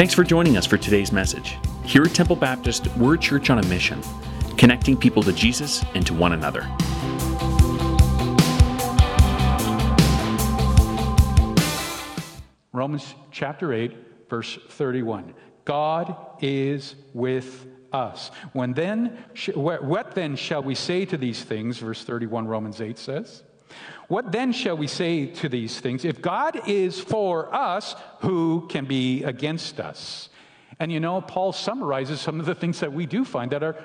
Thanks for joining us for today's message. Here at Temple Baptist, we're a church on a mission, connecting people to Jesus and to one another. Romans chapter 8, verse 31. God is with us. When then, what then shall we say to these things? Verse 31, Romans 8 says. What then shall we say to these things? If God is for us, who can be against us? And you know, Paul summarizes some of the things that we do find that are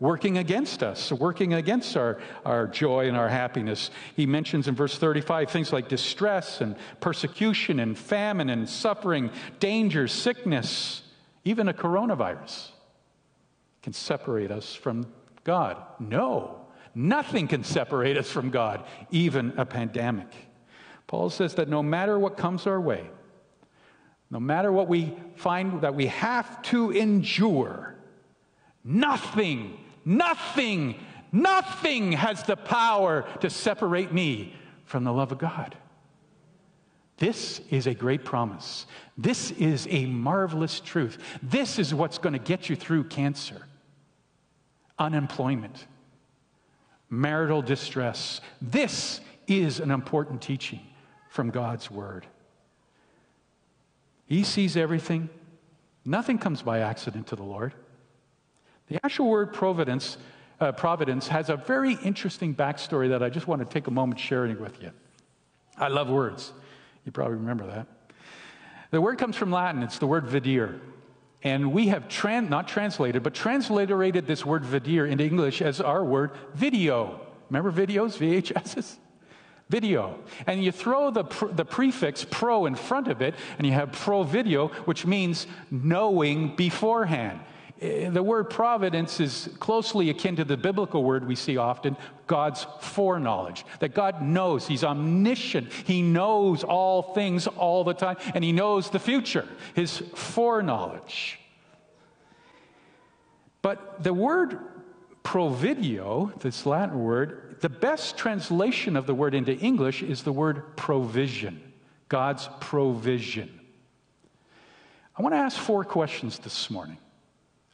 working against us, working against our, our joy and our happiness. He mentions in verse 35 things like distress and persecution and famine and suffering, danger, sickness, even a coronavirus can separate us from God. No. Nothing can separate us from God, even a pandemic. Paul says that no matter what comes our way, no matter what we find that we have to endure, nothing, nothing, nothing has the power to separate me from the love of God. This is a great promise. This is a marvelous truth. This is what's going to get you through cancer, unemployment, marital distress. This is an important teaching from God's Word. He sees everything. Nothing comes by accident to the Lord. The actual word providence, uh, providence has a very interesting backstory that I just want to take a moment sharing with you. I love words. You probably remember that. The word comes from Latin. It's the word videre. And we have tran- not translated, but transliterated this word videre into English as our word video. Remember videos, VHSs? Video. And you throw the, pr- the prefix pro in front of it, and you have pro video, which means knowing beforehand. Eh, the word providence is closely akin to the biblical word we see often, God's foreknowledge. That God knows, He's omniscient. He knows all things all the time, and He knows the future, His foreknowledge. But the word providio, this Latin word, the best translation of the word into English is the word provision, God's provision. I want to ask four questions this morning.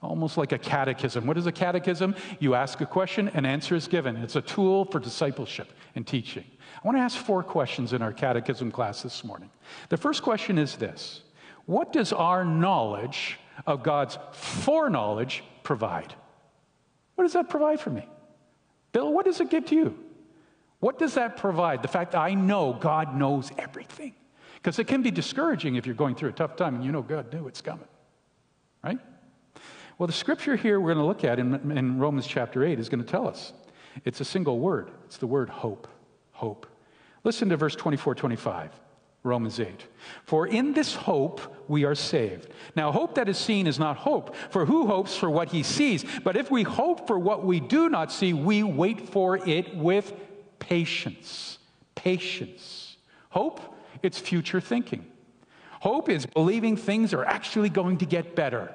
Almost like a catechism. What is a catechism? You ask a question, an answer is given. It's a tool for discipleship and teaching. I want to ask four questions in our catechism class this morning. The first question is this What does our knowledge of God's foreknowledge provide? What does that provide for me? Bill, what does it give to you? What does that provide? The fact that I know God knows everything. Because it can be discouraging if you're going through a tough time and you know God knew it's coming, right? Well, the scripture here we're going to look at in, in Romans chapter 8 is going to tell us. It's a single word. It's the word hope. Hope. Listen to verse 24 25. Romans 8. For in this hope we are saved. Now, hope that is seen is not hope, for who hopes for what he sees? But if we hope for what we do not see, we wait for it with patience. Patience. Hope, it's future thinking. Hope is believing things are actually going to get better.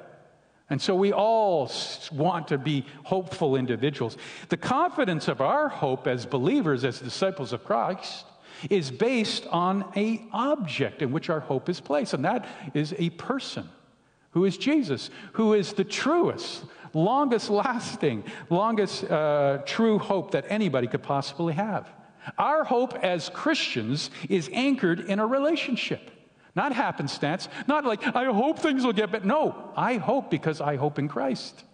And so we all want to be hopeful individuals. The confidence of our hope as believers, as disciples of Christ, is based on a object in which our hope is placed, and that is a person who is Jesus, who is the truest, longest lasting, longest uh, true hope that anybody could possibly have. Our hope as Christians is anchored in a relationship. Not happenstance, not like, I hope things will get better. No, I hope because I hope in Christ.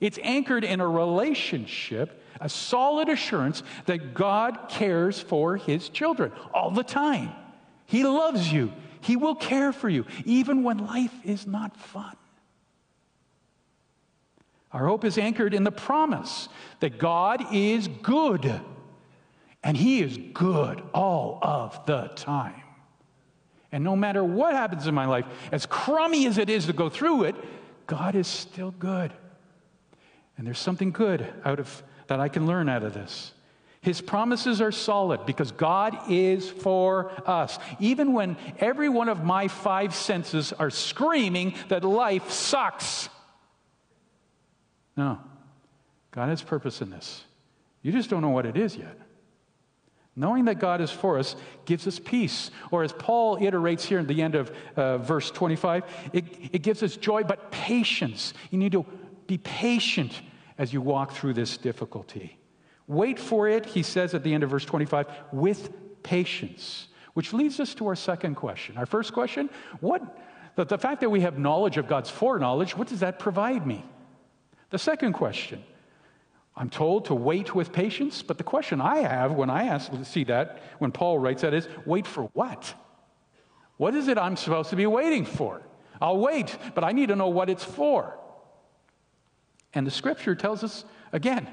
It's anchored in a relationship, a solid assurance that God cares for his children all the time. He loves you, he will care for you, even when life is not fun. Our hope is anchored in the promise that God is good, and he is good all of the time. And no matter what happens in my life, as crummy as it is to go through it, God is still good. And there's something good out of that I can learn out of this. His promises are solid because God is for us. Even when every one of my five senses are screaming that life sucks. No, God has purpose in this. You just don't know what it is yet. Knowing that God is for us gives us peace. Or as Paul iterates here at the end of uh, verse 25, it, it gives us joy, but patience. You need to be patient as you walk through this difficulty. Wait for it, he says at the end of verse 25, with patience. Which leads us to our second question. Our first question what, the, the fact that we have knowledge of God's foreknowledge, what does that provide me? The second question I'm told to wait with patience, but the question I have when I ask, see that, when Paul writes that is, wait for what? What is it I'm supposed to be waiting for? I'll wait, but I need to know what it's for. And the scripture tells us again,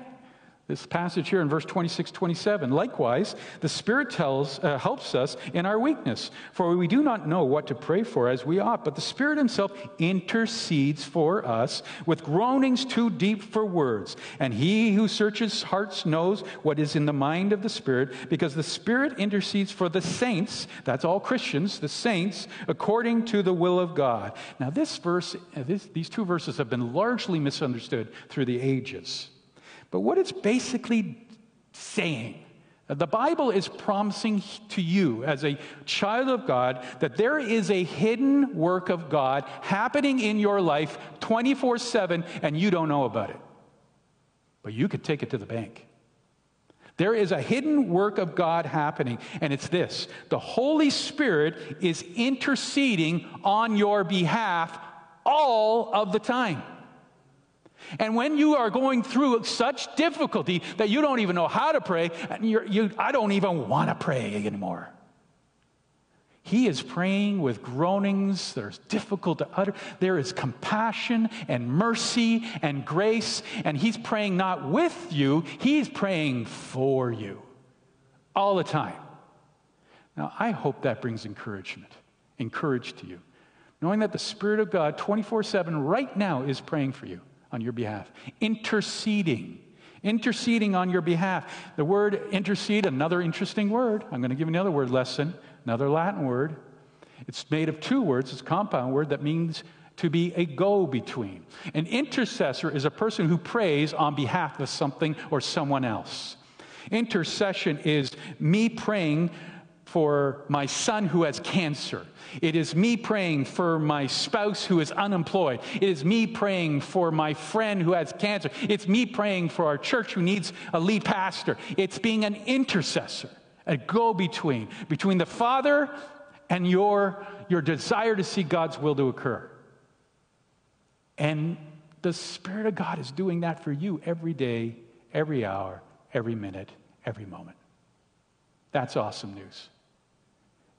this passage here in verse 26 27. Likewise, the Spirit tells, uh, helps us in our weakness, for we do not know what to pray for as we ought, but the Spirit Himself intercedes for us with groanings too deep for words. And He who searches hearts knows what is in the mind of the Spirit, because the Spirit intercedes for the saints, that's all Christians, the saints, according to the will of God. Now, this verse, uh, this, these two verses have been largely misunderstood through the ages. But what it's basically saying, the Bible is promising to you as a child of God that there is a hidden work of God happening in your life 24 7 and you don't know about it. But you could take it to the bank. There is a hidden work of God happening, and it's this the Holy Spirit is interceding on your behalf all of the time. And when you are going through such difficulty that you don't even know how to pray, and you, I don't even want to pray anymore. He is praying with groanings that are difficult to utter. There is compassion and mercy and grace, and He's praying not with you, He's praying for you all the time. Now, I hope that brings encouragement, encourage to you, knowing that the Spirit of God 24 7 right now is praying for you on your behalf, interceding. Interceding on your behalf. The word intercede, another interesting word. I'm going to give you another word lesson, another Latin word. It's made of two words, it's a compound word that means to be a go between. An intercessor is a person who prays on behalf of something or someone else. Intercession is me praying for my son who has cancer. It is me praying for my spouse who is unemployed. It is me praying for my friend who has cancer. It's me praying for our church who needs a lead pastor. It's being an intercessor, a go between, between the Father and your, your desire to see God's will to occur. And the Spirit of God is doing that for you every day, every hour, every minute, every moment. That's awesome news.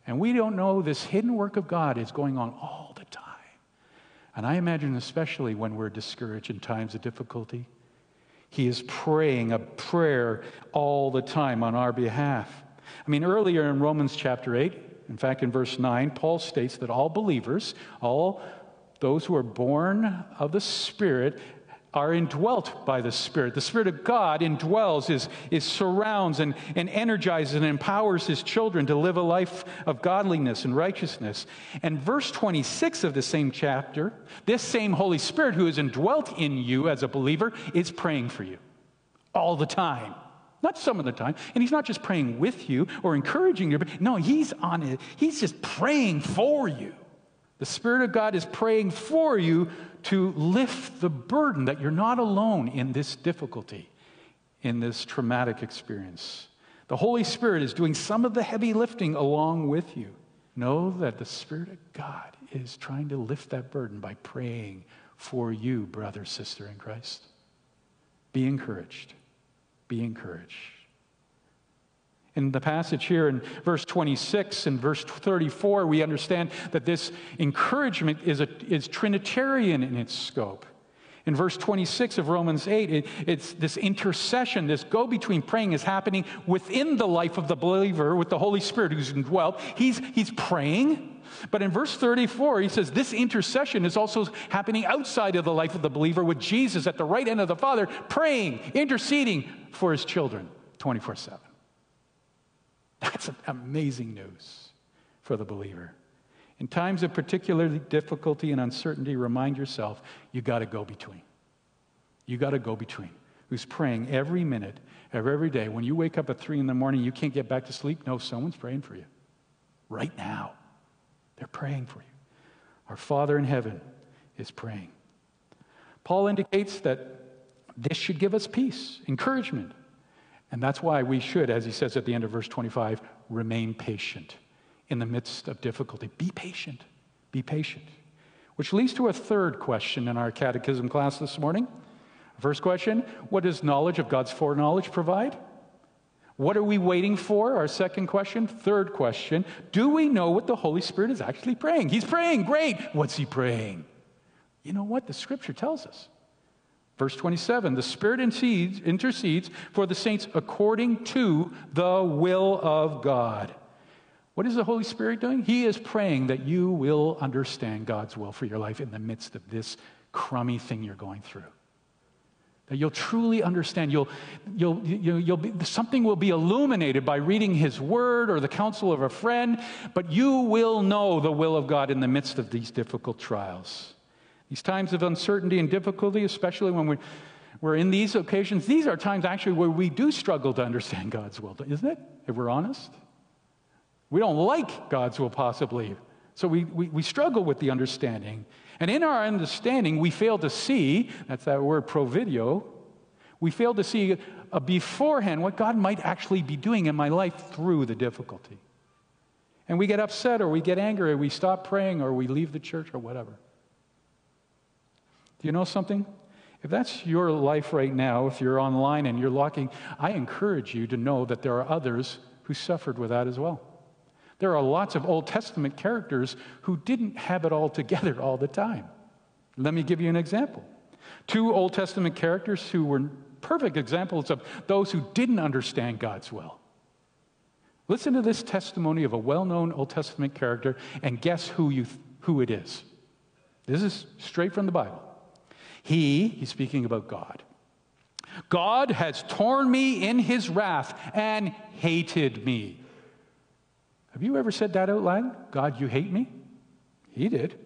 And we don't know this hidden work of God is going on all the time. And I imagine, especially when we're discouraged in times of difficulty, He is praying a prayer all the time on our behalf. I mean, earlier in Romans chapter 8, in fact, in verse 9, Paul states that all believers, all those who are born of the Spirit, are indwelt by the Spirit. The Spirit of God indwells, is, is surrounds and, and energizes and empowers his children to live a life of godliness and righteousness. And verse 26 of the same chapter, this same Holy Spirit who is indwelt in you as a believer is praying for you all the time. Not some of the time. And he's not just praying with you or encouraging you. but No, he's on it. He's just praying for you. The Spirit of God is praying for you to lift the burden that you're not alone in this difficulty, in this traumatic experience. The Holy Spirit is doing some of the heavy lifting along with you. Know that the Spirit of God is trying to lift that burden by praying for you, brother, sister in Christ. Be encouraged. Be encouraged. In the passage here in verse 26 and verse 34, we understand that this encouragement is, a, is Trinitarian in its scope. In verse 26 of Romans 8, it, it's this intercession, this go between praying is happening within the life of the believer with the Holy Spirit who's indwelt. He's, he's praying. But in verse 34, he says this intercession is also happening outside of the life of the believer with Jesus at the right hand of the Father, praying, interceding for his children 24 7. That's amazing news for the believer. In times of particular difficulty and uncertainty, remind yourself you got to go between. You got to go between. who's praying every minute of every day. When you wake up at three in the morning, you can't get back to sleep. No, someone's praying for you. Right now, they're praying for you. Our Father in heaven is praying. Paul indicates that this should give us peace, encouragement. And that's why we should, as he says at the end of verse 25, remain patient in the midst of difficulty. Be patient. Be patient. Which leads to a third question in our catechism class this morning. First question What does knowledge of God's foreknowledge provide? What are we waiting for? Our second question. Third question Do we know what the Holy Spirit is actually praying? He's praying. Great. What's he praying? You know what? The scripture tells us. Verse 27 The Spirit intercedes, intercedes for the saints according to the will of God. What is the Holy Spirit doing? He is praying that you will understand God's will for your life in the midst of this crummy thing you're going through. That you'll truly understand. You'll, you'll, you'll, you'll be, something will be illuminated by reading His Word or the counsel of a friend, but you will know the will of God in the midst of these difficult trials. These times of uncertainty and difficulty, especially when we're, in these occasions, these are times actually where we do struggle to understand God's will, isn't it? If we're honest. We don't like God's will, possibly. So we, we, we, struggle with the understanding. And in our understanding, we fail to see that's that word providio we fail to see a beforehand what God might actually be doing in my life through the difficulty. And we get upset or we get angry or we stop praying or we leave the church or whatever. Do you know something? If that's your life right now, if you're online and you're locking, I encourage you to know that there are others who suffered with that as well. There are lots of Old Testament characters who didn't have it all together all the time. Let me give you an example. Two Old Testament characters who were perfect examples of those who didn't understand God's will. Listen to this testimony of a well known Old Testament character and guess who, you, who it is. This is straight from the Bible. He, he's speaking about God. God has torn me in his wrath and hated me. Have you ever said that out loud? God, you hate me? He did.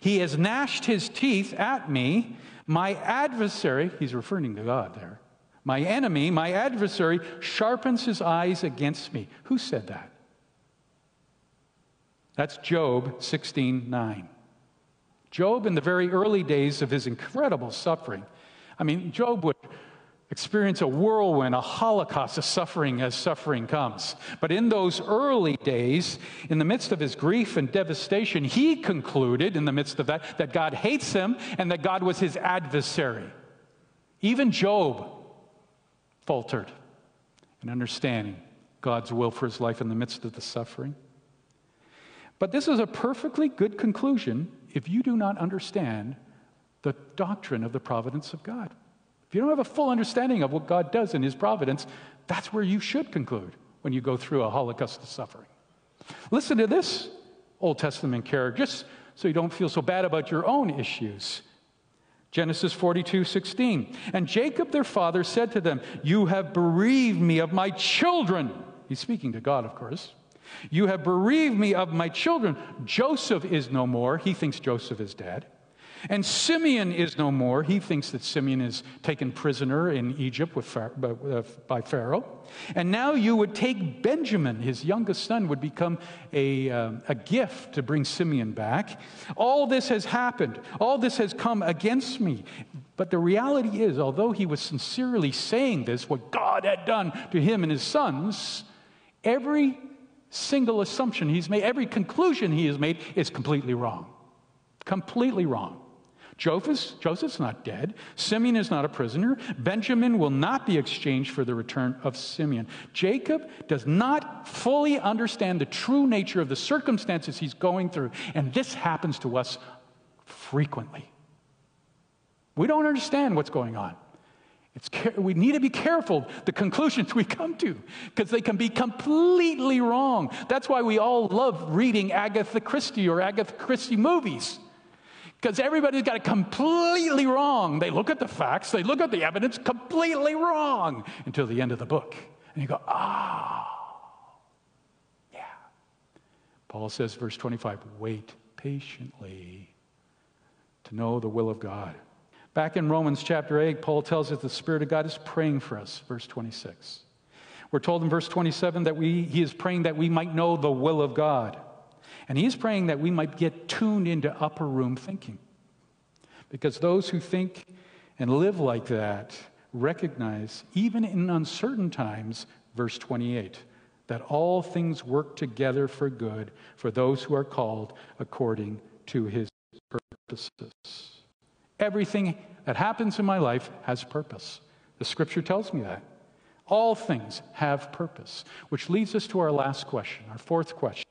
He has gnashed his teeth at me. My adversary, he's referring to God there. My enemy, my adversary, sharpens his eyes against me. Who said that? That's Job 16 9. Job, in the very early days of his incredible suffering, I mean, Job would experience a whirlwind, a holocaust of suffering as suffering comes. But in those early days, in the midst of his grief and devastation, he concluded, in the midst of that, that God hates him and that God was his adversary. Even Job faltered in understanding God's will for his life in the midst of the suffering. But this is a perfectly good conclusion if you do not understand the doctrine of the providence of God. If you don't have a full understanding of what God does in His providence, that's where you should conclude when you go through a holocaust of suffering. Listen to this Old Testament character, just so you don't feel so bad about your own issues. Genesis 42, 16. And Jacob their father said to them, You have bereaved me of my children. He's speaking to God, of course. You have bereaved me of my children. Joseph is no more. He thinks Joseph is dead. And Simeon is no more. He thinks that Simeon is taken prisoner in Egypt uh, by Pharaoh. And now you would take Benjamin, his youngest son, would become a, uh, a gift to bring Simeon back. All this has happened. All this has come against me. But the reality is, although he was sincerely saying this, what God had done to him and his sons, every single assumption he's made, every conclusion he has made is completely wrong. Completely wrong. Joseph's, Joseph's not dead. Simeon is not a prisoner. Benjamin will not be exchanged for the return of Simeon. Jacob does not fully understand the true nature of the circumstances he's going through, and this happens to us frequently. We don't understand what's going on. It's, we need to be careful the conclusions we come to because they can be completely wrong. That's why we all love reading Agatha Christie or Agatha Christie movies because everybody's got it completely wrong. They look at the facts, they look at the evidence completely wrong until the end of the book. And you go, ah, oh, yeah. Paul says, verse 25, wait patiently to know the will of God. Back in Romans chapter 8, Paul tells us the Spirit of God is praying for us, verse 26. We're told in verse 27 that we, he is praying that we might know the will of God. And he's praying that we might get tuned into upper room thinking. Because those who think and live like that recognize, even in uncertain times, verse 28, that all things work together for good for those who are called according to his purposes. Everything that happens in my life has purpose. The scripture tells me that. All things have purpose, which leads us to our last question, our fourth question.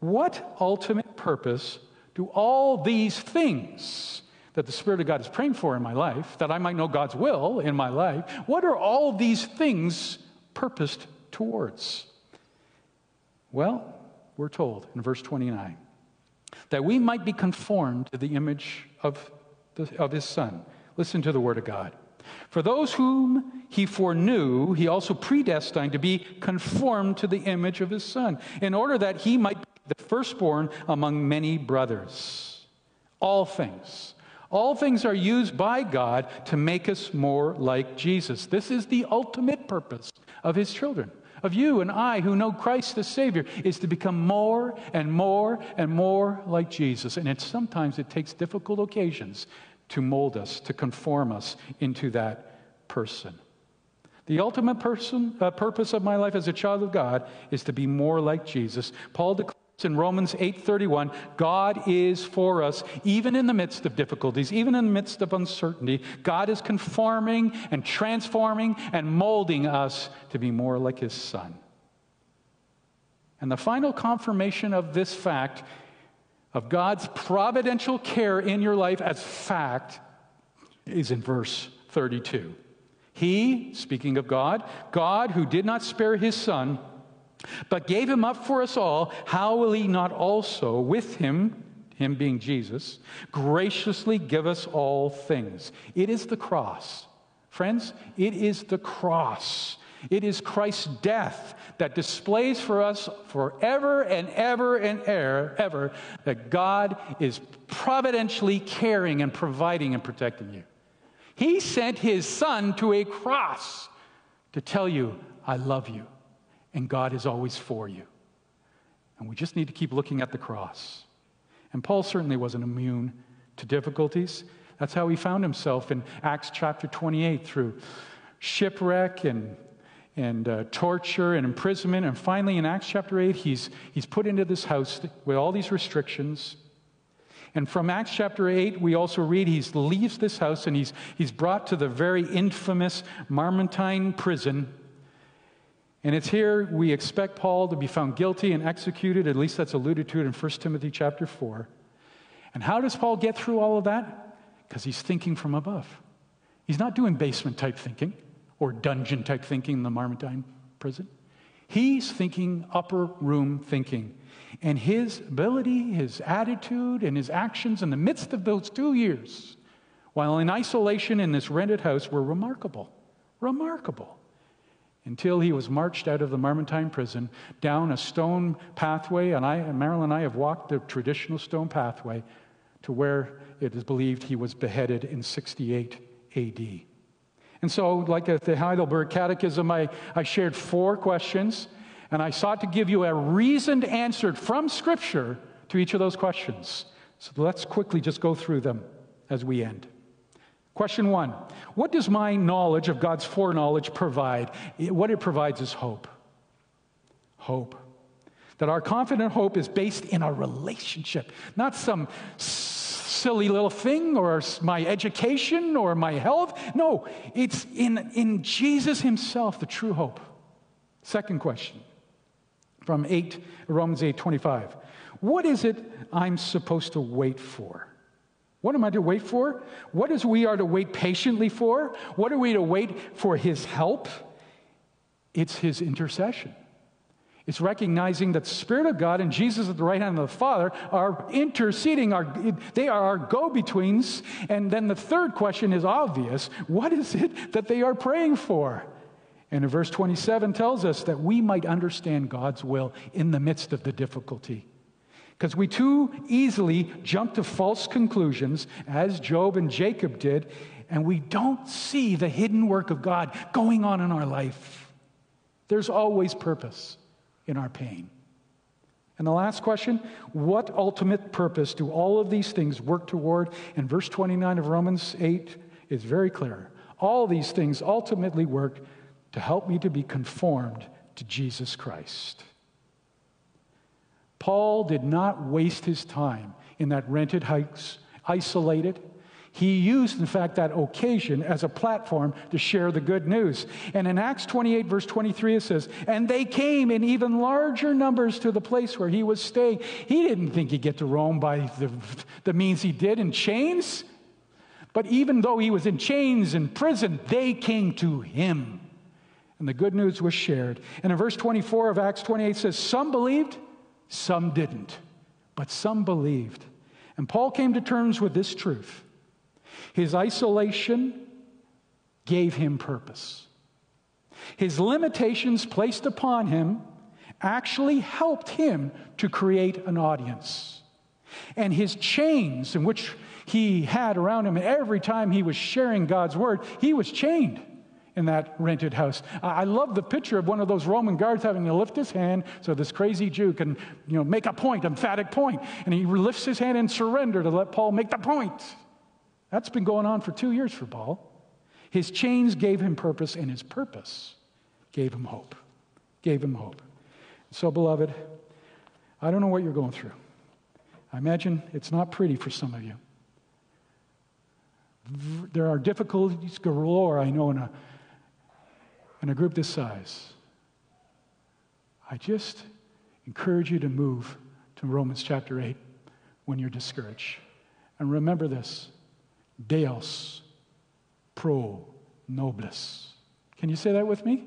What ultimate purpose do all these things that the Spirit of God is praying for in my life, that I might know God's will in my life, what are all these things purposed towards? Well, we're told in verse 29 that we might be conformed to the image of of his Son. Listen to the word of God. For those whom he foreknew, he also predestined to be conformed to the image of his Son, in order that he might be the firstborn among many brothers. All things. All things are used by God to make us more like Jesus. This is the ultimate purpose of his children of you and I who know Christ the Savior is to become more and more and more like Jesus. And sometimes it takes difficult occasions to mold us, to conform us into that person. The ultimate person, uh, purpose of my life as a child of God is to be more like Jesus. Paul declares in Romans 8:31, God is for us even in the midst of difficulties, even in the midst of uncertainty. God is conforming and transforming and molding us to be more like his son. And the final confirmation of this fact of God's providential care in your life as fact is in verse 32. He, speaking of God, God who did not spare his son, but gave him up for us all, how will he not also with him, him being Jesus, graciously give us all things? It is the cross. Friends, it is the cross. It is Christ's death that displays for us forever and ever and ever, ever that God is providentially caring and providing and protecting you. He sent his son to a cross to tell you, I love you and God is always for you. And we just need to keep looking at the cross. And Paul certainly wasn't immune to difficulties. That's how he found himself in Acts chapter 28 through shipwreck and, and uh, torture and imprisonment. And finally, in Acts chapter 8, he's, he's put into this house with all these restrictions. And from Acts chapter 8, we also read he leaves this house and he's, he's brought to the very infamous Mamertine prison and it's here we expect Paul to be found guilty and executed. At least that's alluded to in 1 Timothy chapter 4. And how does Paul get through all of that? Because he's thinking from above. He's not doing basement type thinking or dungeon type thinking in the Mamertine prison. He's thinking upper room thinking. And his ability, his attitude, and his actions in the midst of those two years, while in isolation in this rented house, were remarkable. Remarkable until he was marched out of the Mamertine prison down a stone pathway. And I, Marilyn and I have walked the traditional stone pathway to where it is believed he was beheaded in 68 AD. And so, like at the Heidelberg Catechism, I, I shared four questions, and I sought to give you a reasoned answer from Scripture to each of those questions. So let's quickly just go through them as we end. Question one What does my knowledge of God's foreknowledge provide? What it provides is hope. Hope. That our confident hope is based in our relationship, not some silly little thing or my education or my health. No, it's in, in Jesus Himself, the true hope. Second question from 8, Romans 8 25. What is it I'm supposed to wait for? What am I to wait for? What is we are to wait patiently for? What are we to wait for his help? It's his intercession. It's recognizing that the Spirit of God and Jesus at the right hand of the Father are interceding, our, they are our go betweens. And then the third question is obvious what is it that they are praying for? And verse 27 tells us that we might understand God's will in the midst of the difficulty. Because we too easily jump to false conclusions, as Job and Jacob did, and we don't see the hidden work of God going on in our life. There's always purpose in our pain. And the last question what ultimate purpose do all of these things work toward? And verse 29 of Romans 8 is very clear. All these things ultimately work to help me to be conformed to Jesus Christ. Paul did not waste his time in that rented house, isolated. He used, in fact, that occasion as a platform to share the good news. And in Acts 28, verse 23, it says, And they came in even larger numbers to the place where he was staying. He didn't think he'd get to Rome by the, the means he did in chains. But even though he was in chains in prison, they came to him. And the good news was shared. And in verse 24 of Acts 28 says, Some believed some didn't, but some believed. And Paul came to terms with this truth. His isolation gave him purpose. His limitations placed upon him actually helped him to create an audience. And his chains, in which he had around him every time he was sharing God's word, he was chained in that rented house. I love the picture of one of those Roman guards having to lift his hand so this crazy Jew can, you know, make a point, emphatic point. and he lifts his hand in surrender to let Paul make the point. That's been going on for two years for Paul. His chains gave him purpose, and his purpose gave him hope. Gave him hope. So, beloved, I don't know what you're going through. I imagine it's not pretty for some of you. There are difficulties galore, I know, in a in a group this size, I just encourage you to move to Romans chapter 8 when you're discouraged. And remember this Deus pro nobis. Can you say that with me?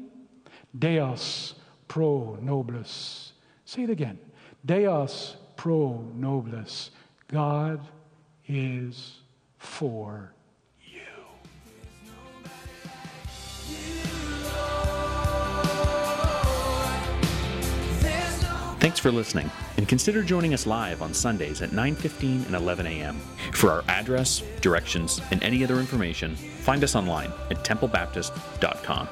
Deus pro nobis. Say it again. Deus pro nobis. God is for Thanks for listening, and consider joining us live on Sundays at 9:15 and 11 a.m. For our address, directions, and any other information, find us online at templebaptist.com.